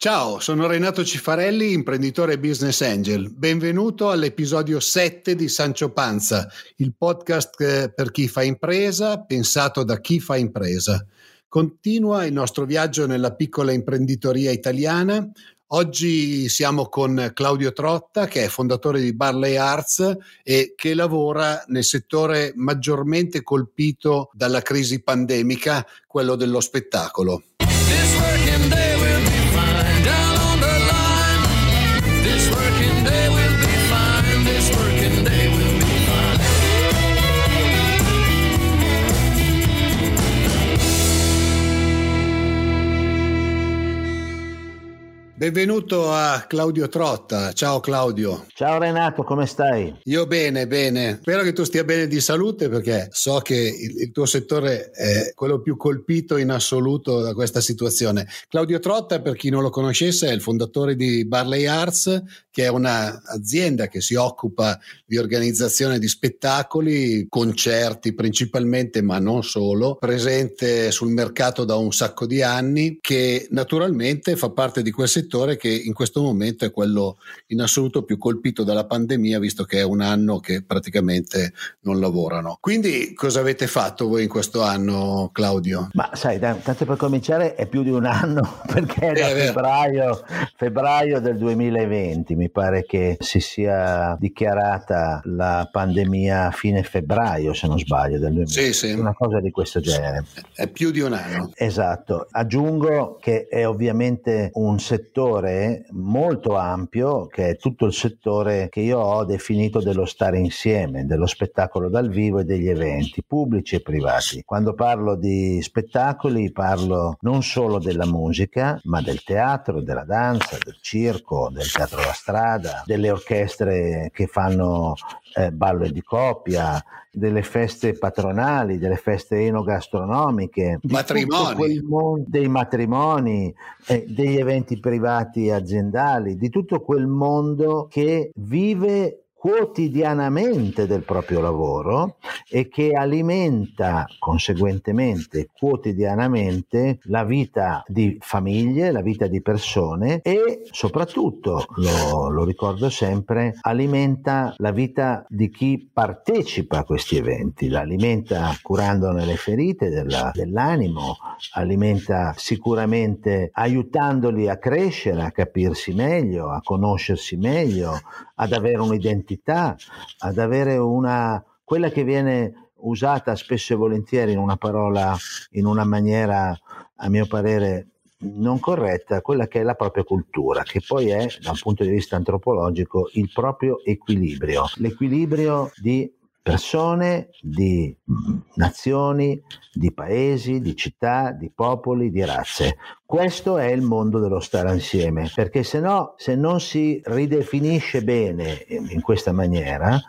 Ciao, sono Renato Cifarelli, imprenditore business angel. Benvenuto all'episodio 7 di Sancio Panza, il podcast eh, per chi fa impresa, pensato da chi fa impresa. Continua il nostro viaggio nella piccola imprenditoria italiana. Oggi siamo con Claudio Trotta, che è fondatore di Barley Arts e che lavora nel settore maggiormente colpito dalla crisi pandemica, quello dello spettacolo. Benvenuto a Claudio Trotta. Ciao Claudio. Ciao Renato, come stai? Io bene, bene. Spero che tu stia bene di salute perché so che il, tuo settore è quello più colpito in assoluto da questa situazione. Claudio Trotta, per chi non lo conoscesse, è il fondatore di Barley Arts, che è un'azienda che si occupa di organizzazione di spettacoli, concerti principalmente, ma non solo, presente sul mercato da un sacco di anni, che naturalmente fa parte di quel settore settore che in questo momento è quello in assoluto più colpito dalla pandemia, visto che è un anno che praticamente non lavorano. Quindi cosa avete fatto voi in questo anno, Claudio? Ma sai, tanto per cominciare è più di un anno, perché è da eh, febbraio, febbraio del 2020 mi pare che si sia dichiarata la pandemia a fine febbraio, se non sbaglio, del 2020. Sì, sì. Una cosa di questo genere. È più di un anno. Esatto. Aggiungo che è ovviamente un settore settore molto ampio che è tutto il settore che io ho definito dello stare insieme, dello spettacolo dal vivo e degli eventi pubblici e privati. Quando parlo di spettacoli parlo non solo della musica, ma del teatro, della danza, del circo, del teatro da strada, delle orchestre che fanno eh, ballo di coppia, delle feste patronali, delle feste enogastronomiche, matrimoni. Mondo, dei matrimoni, eh, degli eventi privati aziendali, di tutto quel mondo che vive quotidianamente del proprio lavoro e che alimenta conseguentemente quotidianamente la vita di famiglie, la vita di persone e soprattutto, lo, lo ricordo sempre, alimenta la vita di chi partecipa a questi eventi, l'alimenta curandone le ferite della, dell'animo, alimenta sicuramente aiutandoli a crescere, a capirsi meglio, a conoscersi meglio, ad avere un'identità, ad avere una, quella che viene usata spesso e volentieri in una parola, in una maniera, a mio parere, non corretta, quella che è la propria cultura, che poi è, da un punto di vista antropologico, il proprio equilibrio. L'equilibrio di persone, di nazioni, di paesi, di città, di popoli, di razze. Questo è il mondo dello stare insieme, perché se no, se non si ridefinisce bene in questa maniera,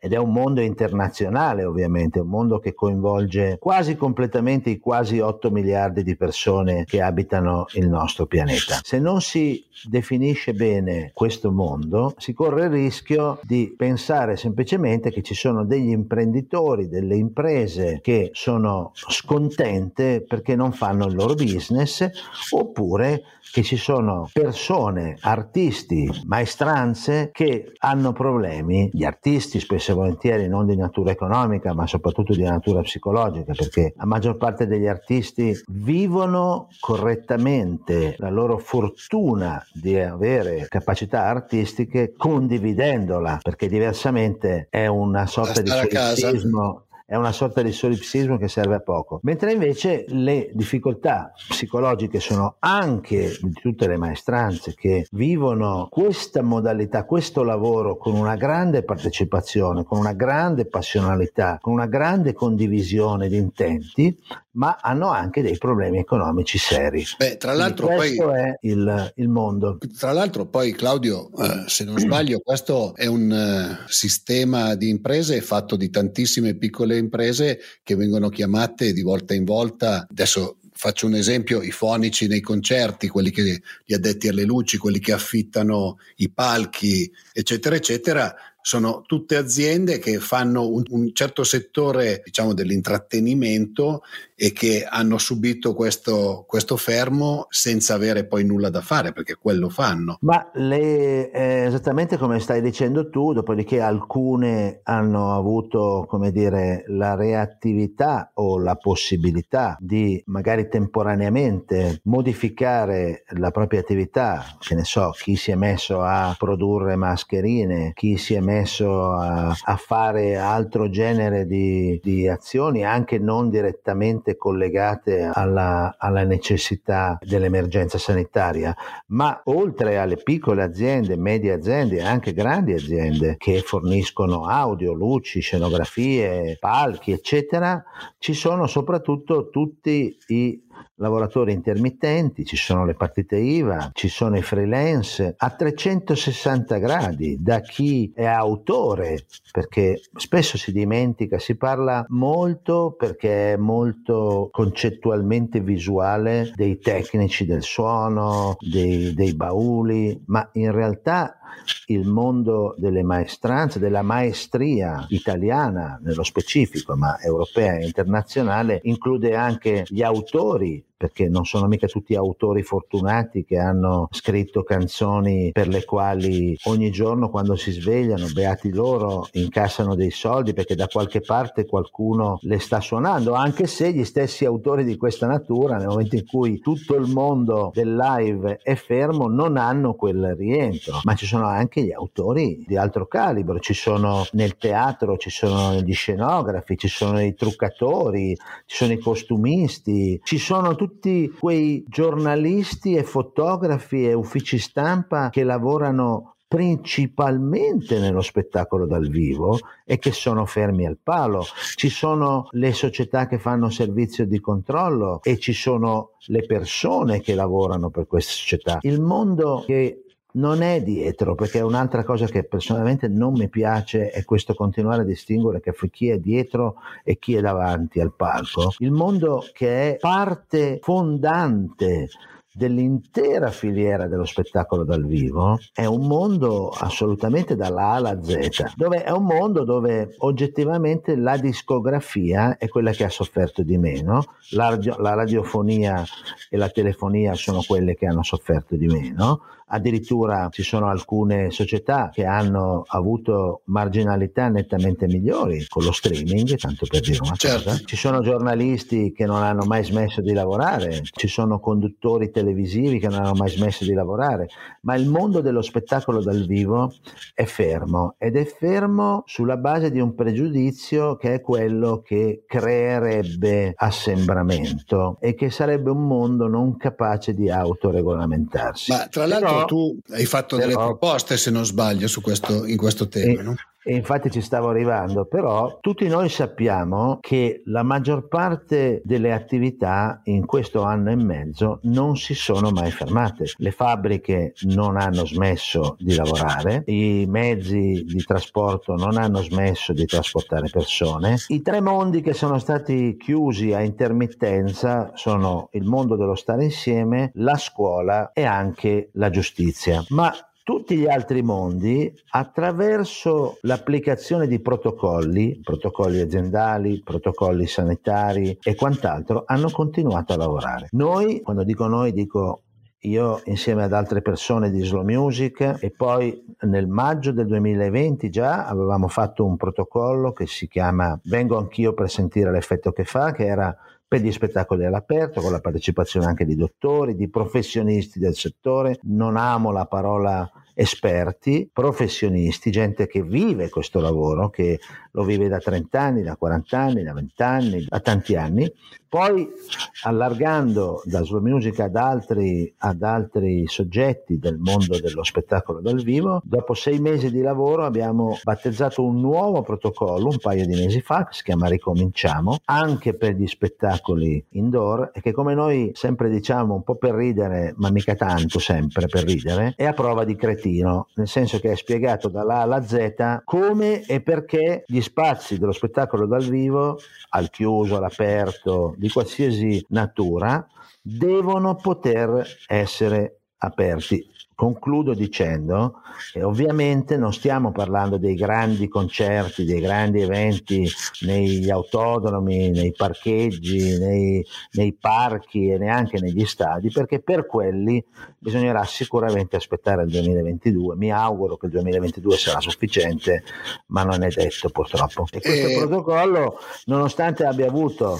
ed è un mondo internazionale ovviamente, un mondo che coinvolge quasi completamente i quasi 8 miliardi di persone che abitano il nostro pianeta. Se non si definisce bene questo mondo, si corre il rischio di pensare semplicemente che ci sono degli imprenditori, delle imprese che sono scontente perché non fanno il loro business, oppure che ci sono persone, artisti, maestranze che hanno problemi, gli artisti spesso e volentieri non di natura economica ma soprattutto di natura psicologica perché la maggior parte degli artisti vivono correttamente la loro fortuna di avere capacità artistiche condividendola perché diversamente è una sorta di solipsismo è una sorta di solipsismo che serve a poco. Mentre invece le difficoltà psicologiche sono anche di tutte le maestranze che vivono questa modalità, questo lavoro con una grande partecipazione, con una grande passionalità, con una grande condivisione di intenti, ma hanno anche dei problemi economici seri. Beh, tra l'altro Quindi questo poi, è il, il, mondo. Tra l'altro poi Claudio, eh, se non sbaglio, questo è un uh, sistema di imprese fatto di tantissime piccole imprese che vengono chiamate di volta in volta, adesso faccio un esempio, i fonici nei concerti, quelli che gli addetti alle luci, quelli che affittano i palchi, eccetera, eccetera, sono tutte aziende che fanno un, un certo settore diciamo dell'intrattenimento e che hanno subito questo, questo, fermo senza avere poi nulla da fare perché quello fanno. Ma le, eh, esattamente come stai dicendo tu, dopodiché alcune hanno avuto come dire la reattività o la possibilità di magari temporaneamente modificare la propria attività, che ne so, chi si è messo a produrre mascherine, chi si è messo a, a fare altro genere di, di azioni anche non direttamente collegate alla, alla necessità dell'emergenza sanitaria, ma oltre alle piccole aziende, medie aziende anche grandi aziende che forniscono audio, luci, scenografie, palchi, eccetera, ci sono soprattutto tutti i lavoratori intermittenti, ci sono le partite IVA, ci sono i freelance a 360 gradi, da chi è autore, perché spesso si dimentica, si parla molto perché è molto concettualmente visuale dei tecnici del suono, dei, dei bauli, ma in realtà il mondo delle maestranze, della maestria italiana nello specifico, ma europea e internazionale, include anche gli autori need. Perché non sono mica tutti autori fortunati che hanno scritto canzoni per le quali ogni giorno quando si svegliano, beati loro, incassano dei soldi perché da qualche parte qualcuno le sta suonando, anche se gli stessi autori di questa natura, nel momento in cui tutto il mondo del live è fermo, non hanno quel rientro, ma ci sono anche gli autori di altro calibro, ci sono nel teatro, ci sono gli scenografi, ci sono i truccatori, ci sono i costumisti, ci sono tutti quei giornalisti e fotografi e uffici stampa che lavorano principalmente nello spettacolo dal vivo e che sono fermi al palo. Ci sono le società che fanno servizio di controllo e ci sono le persone che lavorano per queste società. Il mondo che non è dietro, perché è un'altra cosa che personalmente non mi piace è questo continuare a distinguere chi è dietro e chi è davanti al palco. Il mondo che è parte fondante dell'intera filiera dello spettacolo dal vivo è un mondo assolutamente dalla A alla Z, dove è un mondo dove oggettivamente la discografia è quella che ha sofferto di meno, la, la radiofonia e la telefonia sono quelle che hanno sofferto di meno, addirittura ci sono alcune società che hanno avuto marginalità nettamente migliori con lo streaming, tanto per dire una certo. cosa. Ci sono giornalisti che non hanno mai smesso di lavorare, ci sono conduttori televisivi che non hanno mai smesso di lavorare, ma il mondo dello spettacolo dal vivo è fermo ed è fermo sulla base di un pregiudizio che è quello che creerebbe assembramento e che sarebbe un mondo non capace di autoregolamentarsi. Ma tra l'altro Però, tu hai fatto delle proposte, se non sbaglio, questo, in questo tema, e, no? E infatti ci stavo arrivando, però tutti noi sappiamo che la maggior parte delle attività in questo anno e mezzo non si sono mai fermate. Le fabbriche non hanno smesso di lavorare, i mezzi di trasporto non hanno smesso di trasportare persone. I tre mondi che sono stati chiusi a intermittenza sono il mondo dello stare insieme, la scuola e anche la giustizia. Ma tutti gli altri mondi attraverso l'applicazione di protocolli, protocolli aziendali, protocolli sanitari e quant'altro, hanno continuato a lavorare. Noi, quando dico noi, dico io insieme ad altre persone di Slow Music e poi nel maggio del 2020 già avevamo fatto un protocollo che si chiama Vengo anch'io per sentire l'effetto che fa, che era per gli spettacoli all'aperto, con la partecipazione anche di dottori, di professionisti del settore. Non amo la parola esperti, professionisti, gente che vive questo lavoro, che lo vive da 30 anni, da 40 anni, da 20 anni, da tanti anni. Poi allargando da Slow Music ad altri, ad altri soggetti del mondo dello spettacolo dal vivo, dopo sei mesi di lavoro abbiamo battezzato un nuovo protocollo un paio di mesi fa che si chiama Ricominciamo, anche per gli spettacoli indoor e che come noi sempre diciamo un po' per ridere, ma mica tanto sempre per ridere, è a prova di cretino, nel senso che è spiegato dalla A alla Z come e perché gli spazi dello spettacolo dal vivo, al chiuso, all'aperto, di qualsiasi natura, devono poter essere aperti concludo dicendo che ovviamente non stiamo parlando dei grandi concerti, dei grandi eventi negli autodromi, nei parcheggi, nei, nei parchi e neanche negli stadi, perché per quelli bisognerà sicuramente aspettare il 2022. Mi auguro che il 2022 sarà sufficiente, ma non è detto purtroppo. E questo e... Eh. protocollo, nonostante abbia avuto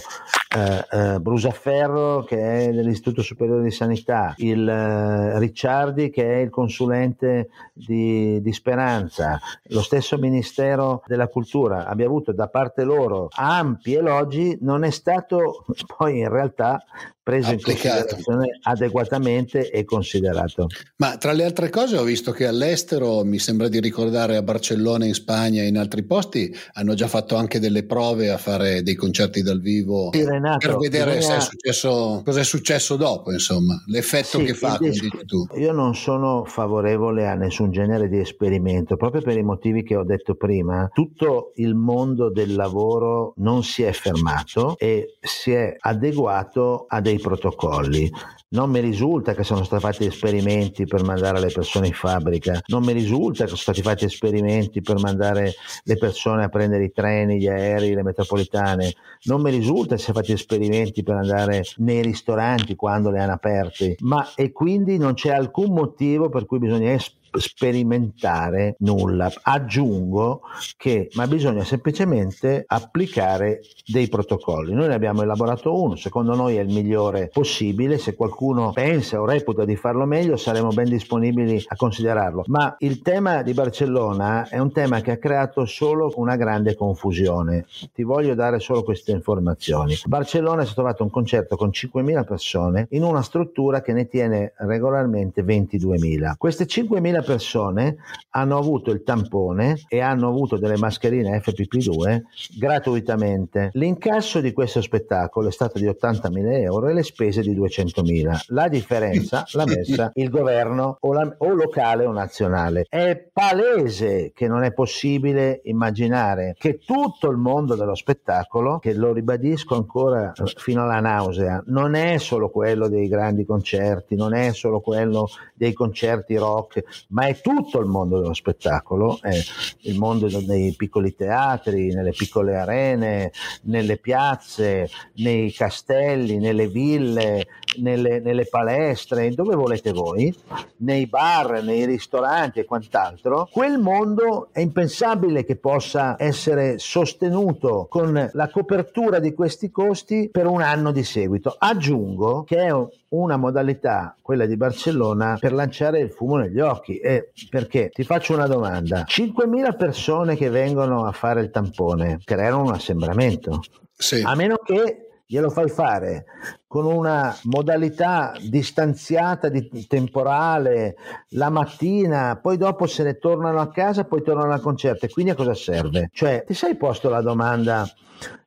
eh, eh, Brusaferro che è dell'Istituto Superiore di Sanità, il eh, Ricciardi che è il consulente di, di, Speranza, lo stesso Ministero della Cultura abbia avuto da parte loro ampi elogi, non è stato poi in realtà preso Applicato. in considerazione adeguatamente e considerato. Ma tra le altre cose ho visto che all'estero, mi sembra di ricordare a Barcellona, in Spagna e in altri posti, hanno già fatto anche delle prove a fare dei concerti dal vivo sì, Renato, per vedere bisogna... è successo, cosa è successo dopo, insomma, l'effetto sì, che fa, tu. Io non sono favorevole a nessun genere di esperimento, proprio per i motivi che ho detto prima. Tutto il mondo del lavoro non si è fermato e si è adeguato a dei protocolli. Non mi risulta che siano stati fatti esperimenti per mandare le persone in fabbrica, non mi risulta che siano stati fatti esperimenti per mandare le persone a prendere i treni, gli aerei, le metropolitane, non mi risulta che siano fatti esperimenti per andare nei ristoranti quando le hanno aperte, ma e quindi non c'è alcun motivo per cui bisogna esperire sperimentare nulla. Aggiungo che ma bisogna semplicemente applicare dei protocolli. Noi ne abbiamo elaborato uno, secondo noi è il migliore possibile, se qualcuno pensa o reputa di farlo meglio saremo ben disponibili a considerarlo. Ma il tema di Barcellona è un tema che ha creato solo una grande confusione. Ti voglio dare solo queste informazioni. Barcellona si è trovato un concerto con 5.000 persone in una struttura che ne tiene regolarmente 22.000. Queste 5.000 20.000 persone hanno avuto il tampone e hanno avuto delle mascherine FPP2 gratuitamente. L'incasso di questo spettacolo è stato di 80.000 euro e le spese di 200.000. La differenza l'ha messa il governo o, la, o locale o nazionale. È palese che non è possibile immaginare che tutto il mondo dello spettacolo, che lo ribadisco ancora fino alla nausea, non è solo quello dei grandi concerti, non è solo quello dei concerti rock, ma è tutto il mondo dello spettacolo, è il mondo dei piccoli teatri, nelle piccole arene, nelle piazze, nei castelli, nelle ville, nelle, nelle palestre, dove volete voi, nei bar, nei ristoranti e quant'altro, quel mondo è impensabile che possa essere sostenuto con la copertura di questi costi per un anno di seguito. Aggiungo che è una modalità, quella di Barcellona, per lanciare il fumo negli occhi. E perché? Ti faccio una domanda. 5.000 persone che vengono a fare il tampone creano un assembramento. Sì. A meno che glielo fai fare con una modalità distanziata di temporale la mattina, poi dopo se ne tornano a casa, poi tornano al concerto. E quindi a cosa serve? Cioè, ti sei posto la domanda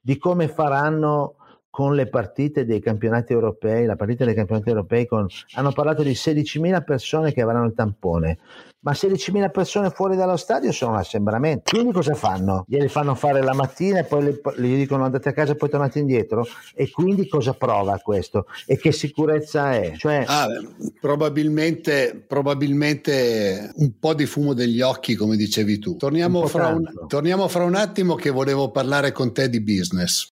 di come faranno con le partite dei campionati europei, la partita dei campionati europei con, hanno parlato di 16.000 persone che avranno il tampone, ma 16.000 persone fuori dallo stadio sono un assembramento. Quindi cosa fanno? Glieli fanno fare la mattina e poi gli dicono andate a casa e poi tornate indietro? E quindi cosa prova questo? E che sicurezza è? Cioè... Ah, probabilmente, probabilmente un po' di fumo degli occhi, come dicevi tu. Torniamo fra, un, torniamo fra un attimo che volevo parlare con te di business.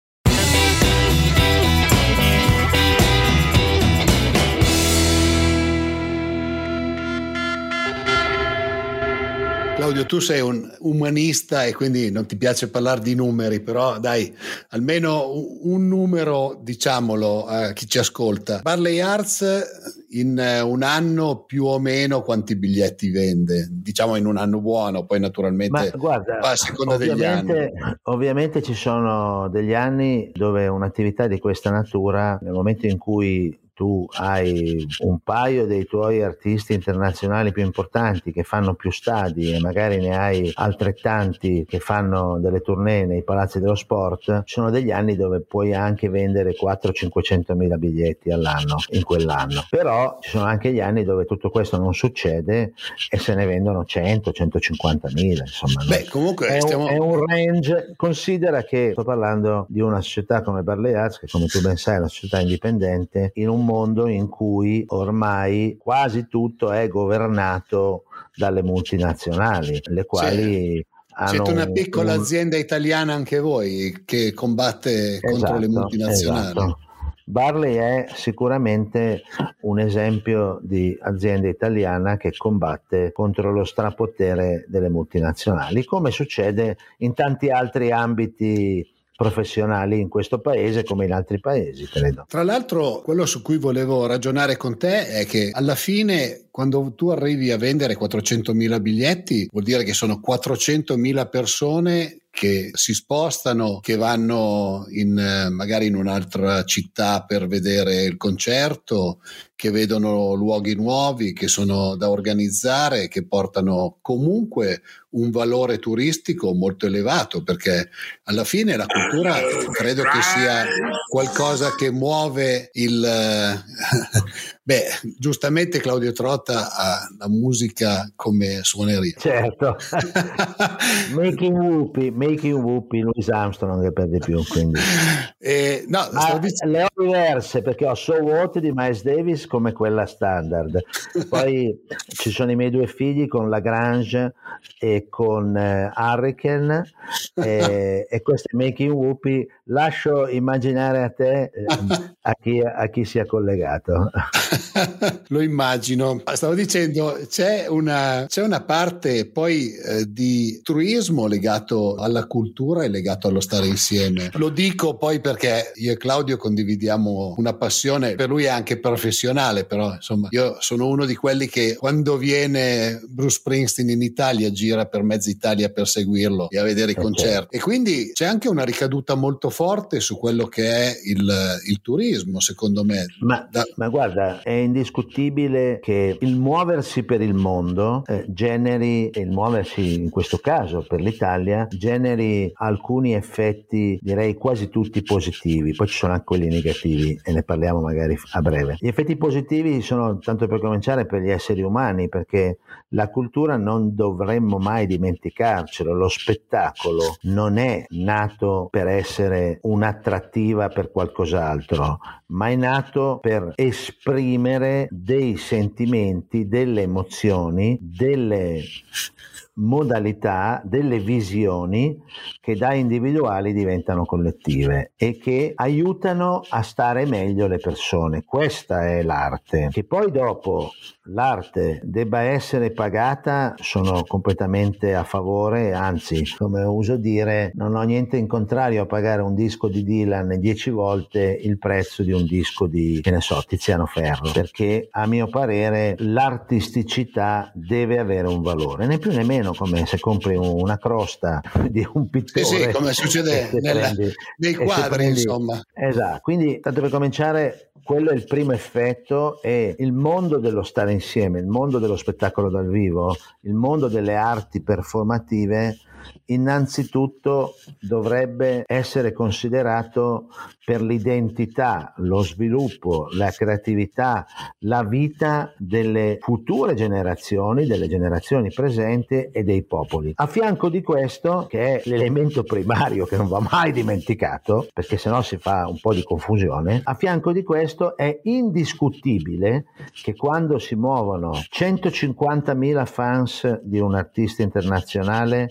Claudio, tu sei un umanista e quindi non ti piace parlare di numeri, però dai, almeno un numero, diciamolo a chi ci ascolta. Barley Arts in eh, un anno più o meno quanti biglietti vende? Diciamo in un anno buono, poi naturalmente Ma guarda, a seconda degli anni. Ovviamente ci sono degli anni dove un'attività di questa natura, nel momento in cui tu hai un paio dei tuoi artisti internazionali più importanti che fanno più stadi e magari ne hai altrettanti che fanno delle tournée nei palazzi dello sport, ci sono degli anni dove puoi anche vendere 400-500 mila biglietti all'anno in quell'anno. Però ci sono anche gli anni dove tutto questo non succede e se ne vendono 100-150 mila. Insomma, Beh, comunque è, stiamo... un, è un range. Considera che sto parlando di una società come Barley Arts, che come tu ben sai è una società indipendente, in un un mondo in cui ormai quasi tutto è governato dalle multinazionali, le quali... Sì. Siete una piccola un... azienda italiana anche voi che combatte esatto, contro le esatto, multinazionali. Esatto. Barley è sicuramente un esempio di azienda italiana che combatte contro lo strapotere delle multinazionali, come succede in tanti altri ambiti professionali in questo paese come in altri paesi, credo. Tra l'altro, quello su cui volevo ragionare con te è che alla fine, quando tu arrivi a vendere 400.000 biglietti, vuol dire che sono 400.000 persone che si spostano, che vanno in, magari in un'altra città per vedere il concerto, che vedono luoghi nuovi, che sono da organizzare, che portano comunque un valore turistico molto elevato, perché alla fine la cultura credo che sia qualcosa che muove il... Beh, giustamente Claudio Trotta ha la musica come suoneria. Certo, making whoopie, making whoopie, Louis Armstrong per di più. Quindi. Eh, no, ah, dicendo... Le ho diverse perché ho So What di Miles Davis come quella standard. Poi ci sono i miei due figli con Lagrange e con eh, Hurricane e, e queste Making Whoopi lascio immaginare a te eh, a, chi, a chi sia collegato. Lo immagino. Stavo dicendo, c'è una, c'è una parte poi eh, di turismo legato alla cultura e legato allo stare insieme. Lo dico poi perché io e Claudio condividiamo una passione, per lui è anche professionale, però insomma io sono uno di quelli che quando viene Bruce Springsteen in Italia gira per mezza Italia per seguirlo e a vedere i okay. concerti. E quindi c'è anche una ricaduta molto forte su quello che è il, il turismo, secondo me. Ma, da... ma guarda, è indiscutibile che il muoversi per il mondo eh, generi, il muoversi in questo caso per l'Italia, generi alcuni effetti direi quasi tutti positivi, poi ci sono anche quelli negativi e ne parliamo magari a breve. Gli effetti positivi sono tanto per cominciare per gli esseri umani perché la cultura non dovremmo mai dimenticarcelo, lo spettacolo non è nato per essere un'attrattiva per qualcos'altro, ma è nato per esprimere dei sentimenti, delle emozioni, delle modalità, delle visioni che da individuali diventano collettive e che aiutano a stare meglio le persone. Questa è l'arte. Che poi dopo l'arte debba essere pagata sono completamente a favore, anzi, come uso dire, non ho niente in contrario a pagare un disco di Dylan dieci volte il prezzo di un disco di, che ne so, Tiziano Ferro, perché a mio parere l'artisticità deve avere un valore, né più né meno come se compri una crosta di un pittore. Sì, sì come succede nella, prendi, nei quadri, prendi, insomma. Esatto, quindi tanto per cominciare quello è il primo effetto e il mondo dello stare insieme, il mondo dello spettacolo dal vivo, il mondo delle arti performative innanzitutto dovrebbe essere considerato per l'identità, lo sviluppo, la creatività, la vita delle future generazioni, delle generazioni presenti e dei popoli. A fianco di questo, che è l'elemento primario che non va mai dimenticato, perché sennò si fa un po' di confusione, a fianco di questo è indiscutibile che quando si muovono 150.000 fans di un artista internazionale,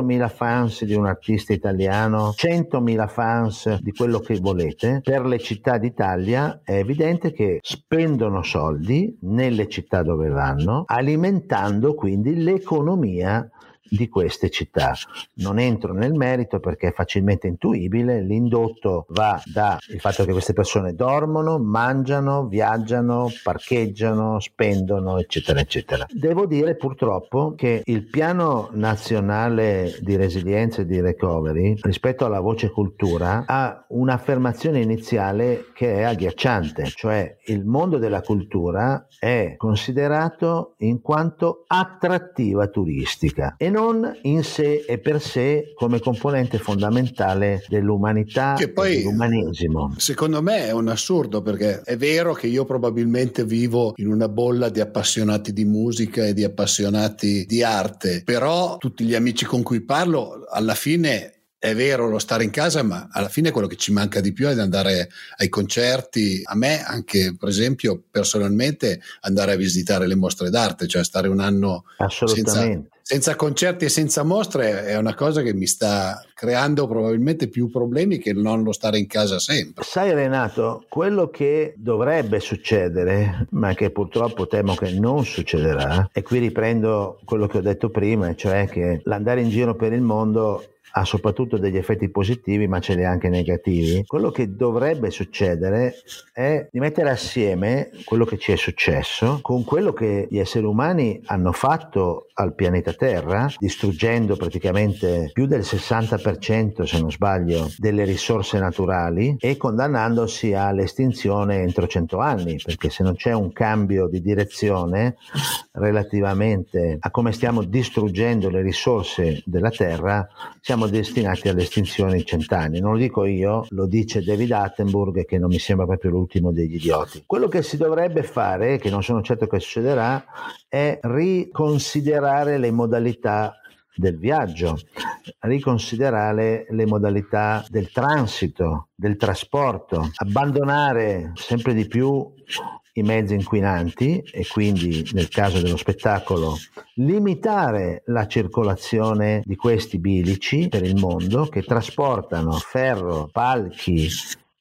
200.000 fans di un artista italiano, 100.000 fans di quello che volete, per le città d'Italia è evidente che spendono soldi nelle città dove vanno, alimentando quindi l'economia di queste città. Non entro nel merito perché è facilmente intuibile, l'indotto va dal fatto che queste persone dormono, mangiano, viaggiano, parcheggiano, spendono, eccetera, eccetera. Devo dire purtroppo che il piano nazionale di resilienza e di recovery rispetto alla voce cultura ha un'affermazione iniziale che è agghiacciante, cioè il mondo della cultura è considerato in quanto attrattiva turistica e non in sé e per sé come componente fondamentale dell'umanità che poi, e dell'umanesimo. Secondo me è un assurdo perché è vero che io probabilmente vivo in una bolla di appassionati di musica e di appassionati di arte, però tutti gli amici con cui parlo alla fine è vero lo stare in casa, ma alla fine quello che ci manca di più è andare ai concerti. A me, anche per esempio, personalmente, andare a visitare le mostre d'arte, cioè stare un anno senza, senza concerti e senza mostre è una cosa che mi sta creando probabilmente più problemi che non lo stare in casa sempre. Sai Renato, quello che dovrebbe succedere, ma che purtroppo temo che non succederà, e qui riprendo quello che ho detto prima, cioè che l'andare in giro per il mondo ha soprattutto degli effetti positivi ma ce li ha anche negativi, quello che dovrebbe succedere è di mettere assieme quello che ci è successo con quello che gli esseri umani hanno fatto al pianeta Terra, distruggendo praticamente più del 60% se non sbaglio delle risorse naturali e condannandosi all'estinzione entro 100 anni, perché se non c'è un cambio di direzione relativamente a come stiamo distruggendo le risorse della Terra, siamo destinati all'estinzione in cent'anni. Non lo dico io, lo dice David Attenburg, che non mi sembra proprio l'ultimo degli idioti. Quello che si dovrebbe fare, che non sono certo che succederà, è riconsiderare le modalità del viaggio, riconsiderare le modalità del transito, del trasporto, abbandonare sempre di più i mezzi inquinanti e quindi nel caso dello spettacolo limitare la circolazione di questi bilici per il mondo che trasportano ferro, palchi,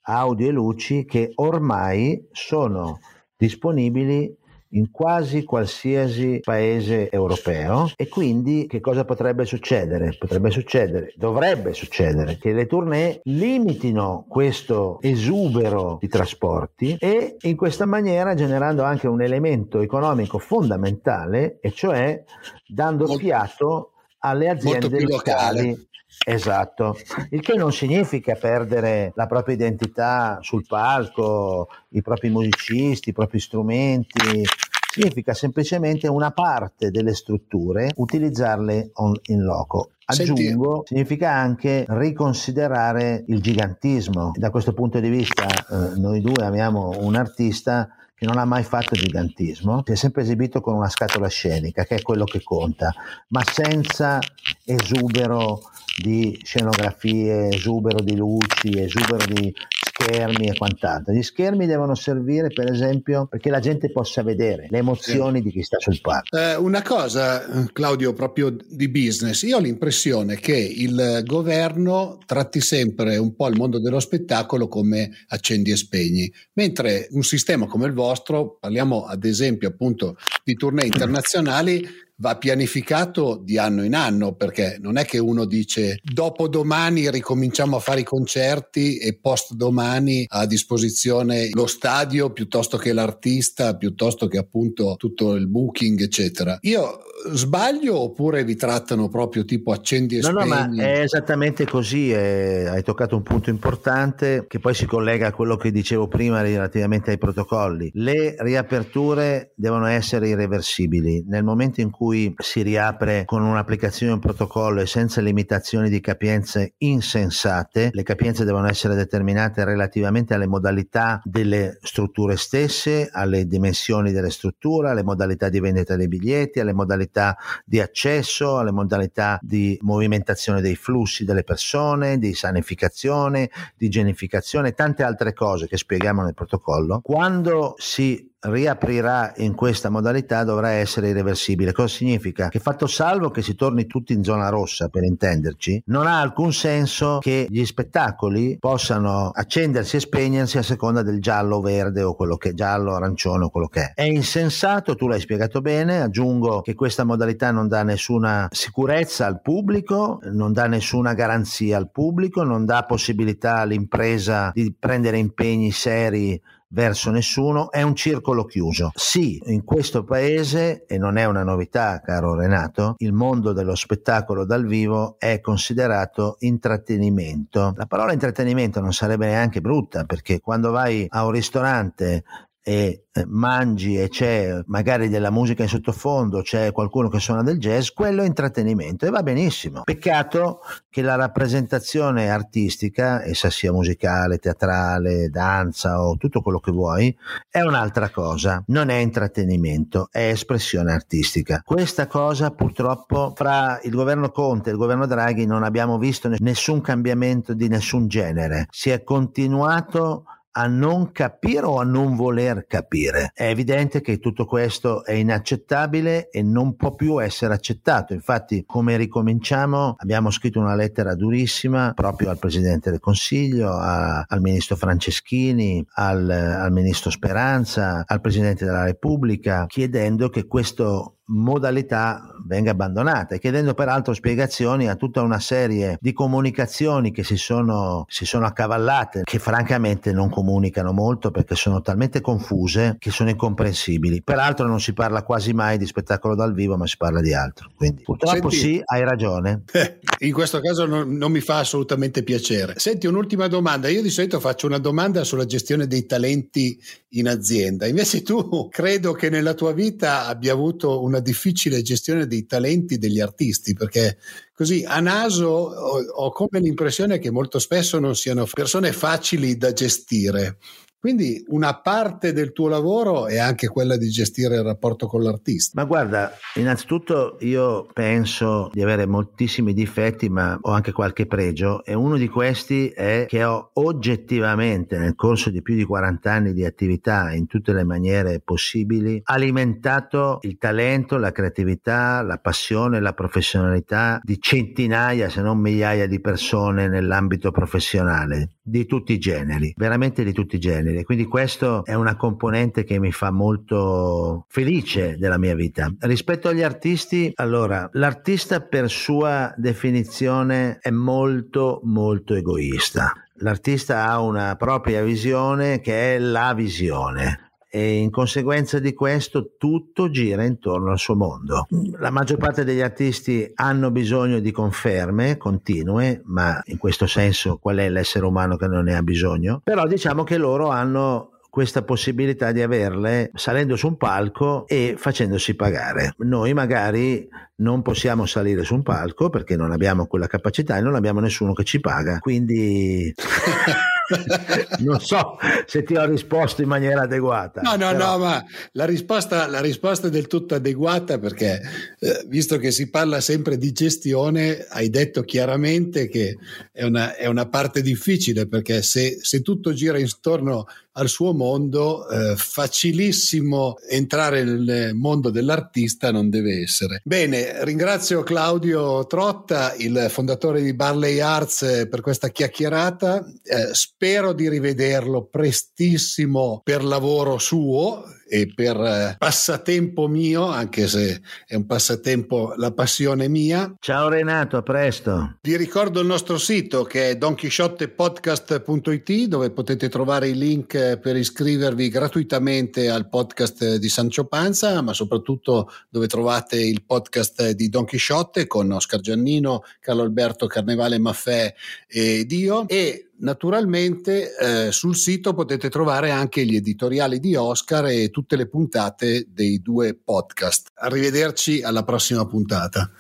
audio e luci che ormai sono disponibili in quasi qualsiasi paese europeo. E quindi che cosa potrebbe succedere? Potrebbe succedere, dovrebbe succedere che le tournée limitino questo esubero di trasporti e in questa maniera generando anche un elemento economico fondamentale e cioè dando molto, fiato alle aziende locali Esatto, il che non significa perdere la propria identità sul palco, i propri musicisti, i propri strumenti, significa semplicemente una parte delle strutture utilizzarle on, in loco. Aggiungo, Senti. significa anche riconsiderare il gigantismo. Da questo punto di vista eh, noi due amiamo un artista che non ha mai fatto gigantismo, si è sempre esibito con una scatola scenica, che è quello che conta, ma senza esubero di scenografie, esubero di luci, esubero di schermi e quant'altro. Gli schermi devono servire, per esempio, perché la gente possa vedere le emozioni sì. di chi sta sul palco. Eh, una cosa, Claudio, proprio di business, io ho l'impressione che il governo tratti sempre un po' il mondo dello spettacolo come accendi e spegni, mentre un sistema come il vostro, parliamo ad esempio appunto di tournée internazionali, va pianificato di anno in anno perché non è che uno dice dopo domani ricominciamo a fare i concerti e post domani a disposizione lo stadio piuttosto che l'artista piuttosto che appunto tutto il booking eccetera. Io sbaglio oppure vi trattano proprio tipo accendi e no, spegni? No, ma è esattamente così, è, hai toccato un punto importante che poi si collega a quello che dicevo prima relativamente ai protocolli. Le riaperture devono essere irreversibili. Nel momento in cui si riapre con un'applicazione un protocollo e senza limitazioni di capienze insensate, le capienze devono essere determinate relativamente alle modalità delle strutture stesse, alle dimensioni delle strutture, alle modalità di vendita dei biglietti, alle modalità modalità di accesso, alle modalità di movimentazione dei flussi delle persone, di sanificazione, di igienificazione, tante altre cose che spieghiamo nel protocollo. Quando si riaprirà in questa modalità dovrà essere irreversibile. Cosa significa? Che fatto salvo che si torni tutti in zona rossa, per intenderci, non ha alcun senso che gli spettacoli possano accendersi e spegnersi a seconda del giallo, verde o quello che è giallo, arancione o quello che è. È insensato, tu l'hai spiegato bene, aggiungo che questa modalità non dà nessuna sicurezza al pubblico, non dà nessuna garanzia al pubblico, non dà possibilità all'impresa di prendere impegni seri verso nessuno, è un circolo chiuso. Sì, in questo paese, e non è una novità, caro Renato, il mondo dello spettacolo dal vivo è considerato intrattenimento. La parola intrattenimento non sarebbe neanche brutta perché quando vai a un ristorante e eh, mangi e c'è magari della musica in sottofondo, c'è qualcuno che suona del jazz, quello è intrattenimento e va benissimo. Peccato che la rappresentazione artistica, essa sia musicale, teatrale, danza o tutto quello che vuoi, è un'altra cosa, non è intrattenimento, è espressione artistica. Questa cosa purtroppo fra il governo Conte e il governo Draghi non abbiamo visto nessun cambiamento di nessun genere, si è continuato a non capire o a non voler capire. È evidente che tutto questo è inaccettabile e non può più essere accettato. Infatti, come ricominciamo, abbiamo scritto una lettera durissima proprio al Presidente del Consiglio, a, al Ministro Franceschini, al, al Ministro Speranza, al Presidente della Repubblica, chiedendo che questo modalità venga abbandonata e chiedendo peraltro spiegazioni a tutta una serie di comunicazioni che si sono, si sono accavallate, che francamente non comunicano molto perché sono talmente confuse che sono incomprensibili. Peraltro non si parla quasi mai di spettacolo dal vivo, ma si parla di altro. Quindi purtroppo Senti, sì, hai ragione. In questo caso non, non mi fa assolutamente piacere. Senti, un'ultima domanda. Io di solito faccio una domanda sulla gestione dei talenti in azienda. Invece tu credo che nella tua vita abbia avuto una difficile gestione dei talenti degli artisti, perché così a naso ho, ho come l'impressione che molto spesso non siano persone facili da gestire. Quindi una parte del tuo lavoro è anche quella di gestire il rapporto con l'artista. Ma guarda, innanzitutto io penso di avere moltissimi difetti, ma ho anche qualche pregio e uno di questi è che ho oggettivamente nel corso di più di 40 anni di attività in tutte le maniere possibili alimentato il talento, la creatività, la passione, la professionalità di centinaia, se non migliaia di persone nell'ambito professionale di tutti i generi, veramente di tutti i generi. Quindi questo è una componente che mi fa molto felice della mia vita. Rispetto agli artisti, allora, l'artista per sua definizione è molto molto egoista. L'artista ha una propria visione che è la visione e in conseguenza di questo tutto gira intorno al suo mondo. La maggior parte degli artisti hanno bisogno di conferme continue, ma in questo senso qual è l'essere umano che non ne ha bisogno? Però diciamo che loro hanno questa possibilità di averle salendo su un palco e facendosi pagare. Noi magari non possiamo salire su un palco perché non abbiamo quella capacità e non abbiamo nessuno che ci paga. Quindi non so se ti ho risposto in maniera adeguata. No, no, però... no, ma la risposta, la risposta, è del tutto adeguata perché eh, visto che si parla sempre di gestione, hai detto chiaramente che è una, è una parte difficile perché se, se, tutto gira intorno al suo mondo, eh, facilissimo entrare nel mondo dell'artista non deve essere. Bene, ringrazio Claudio Trotta, il fondatore di Barley Arts, per questa chiacchierata. Eh, spero di rivederlo prestissimo per lavoro suo e per eh, passatempo mio, anche se è un passatempo la passione mia. Ciao Renato, a presto. Vi ricordo il nostro sito che è donchisciottepodcast.it dove potete trovare i link per iscrivervi gratuitamente al podcast di Sancio Panza, ma soprattutto dove trovate il podcast di Don Chisciotte con Oscar Giannino, Carlo Alberto Carnevale Maffè ed io e Naturalmente eh, sul sito potete trovare anche gli editoriali di Oscar e tutte le puntate dei due podcast. Arrivederci alla prossima puntata.